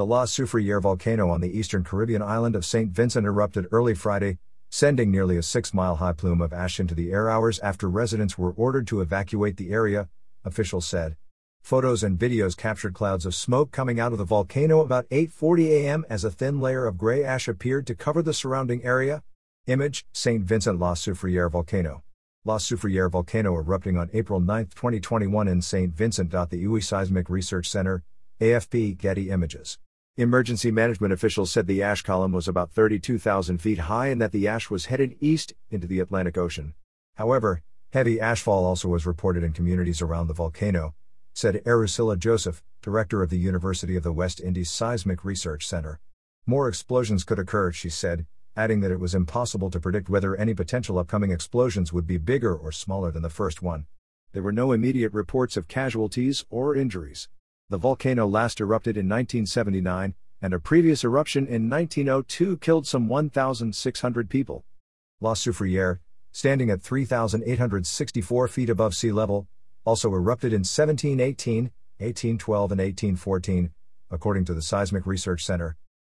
The La Soufriere volcano on the eastern Caribbean island of St. Vincent erupted early Friday, sending nearly a six mile high plume of ash into the air hours after residents were ordered to evacuate the area, officials said. Photos and videos captured clouds of smoke coming out of the volcano about 8:40 a.m. as a thin layer of gray ash appeared to cover the surrounding area. Image: St. Vincent La Soufriere volcano. La Soufriere volcano erupting on April 9, 2021 in St. Vincent. The UWI Seismic Research Center, AFP Getty Images. Emergency management officials said the ash column was about 32,000 feet high and that the ash was headed east into the Atlantic Ocean. However, heavy ashfall also was reported in communities around the volcano, said Erouscilla Joseph, director of the University of the West Indies Seismic Research Center. More explosions could occur, she said, adding that it was impossible to predict whether any potential upcoming explosions would be bigger or smaller than the first one. There were no immediate reports of casualties or injuries. The volcano last erupted in 1979, and a previous eruption in 1902 killed some 1,600 people. La Soufriere, standing at 3,864 feet above sea level, also erupted in 1718, 1812, and 1814, according to the Seismic Research Center,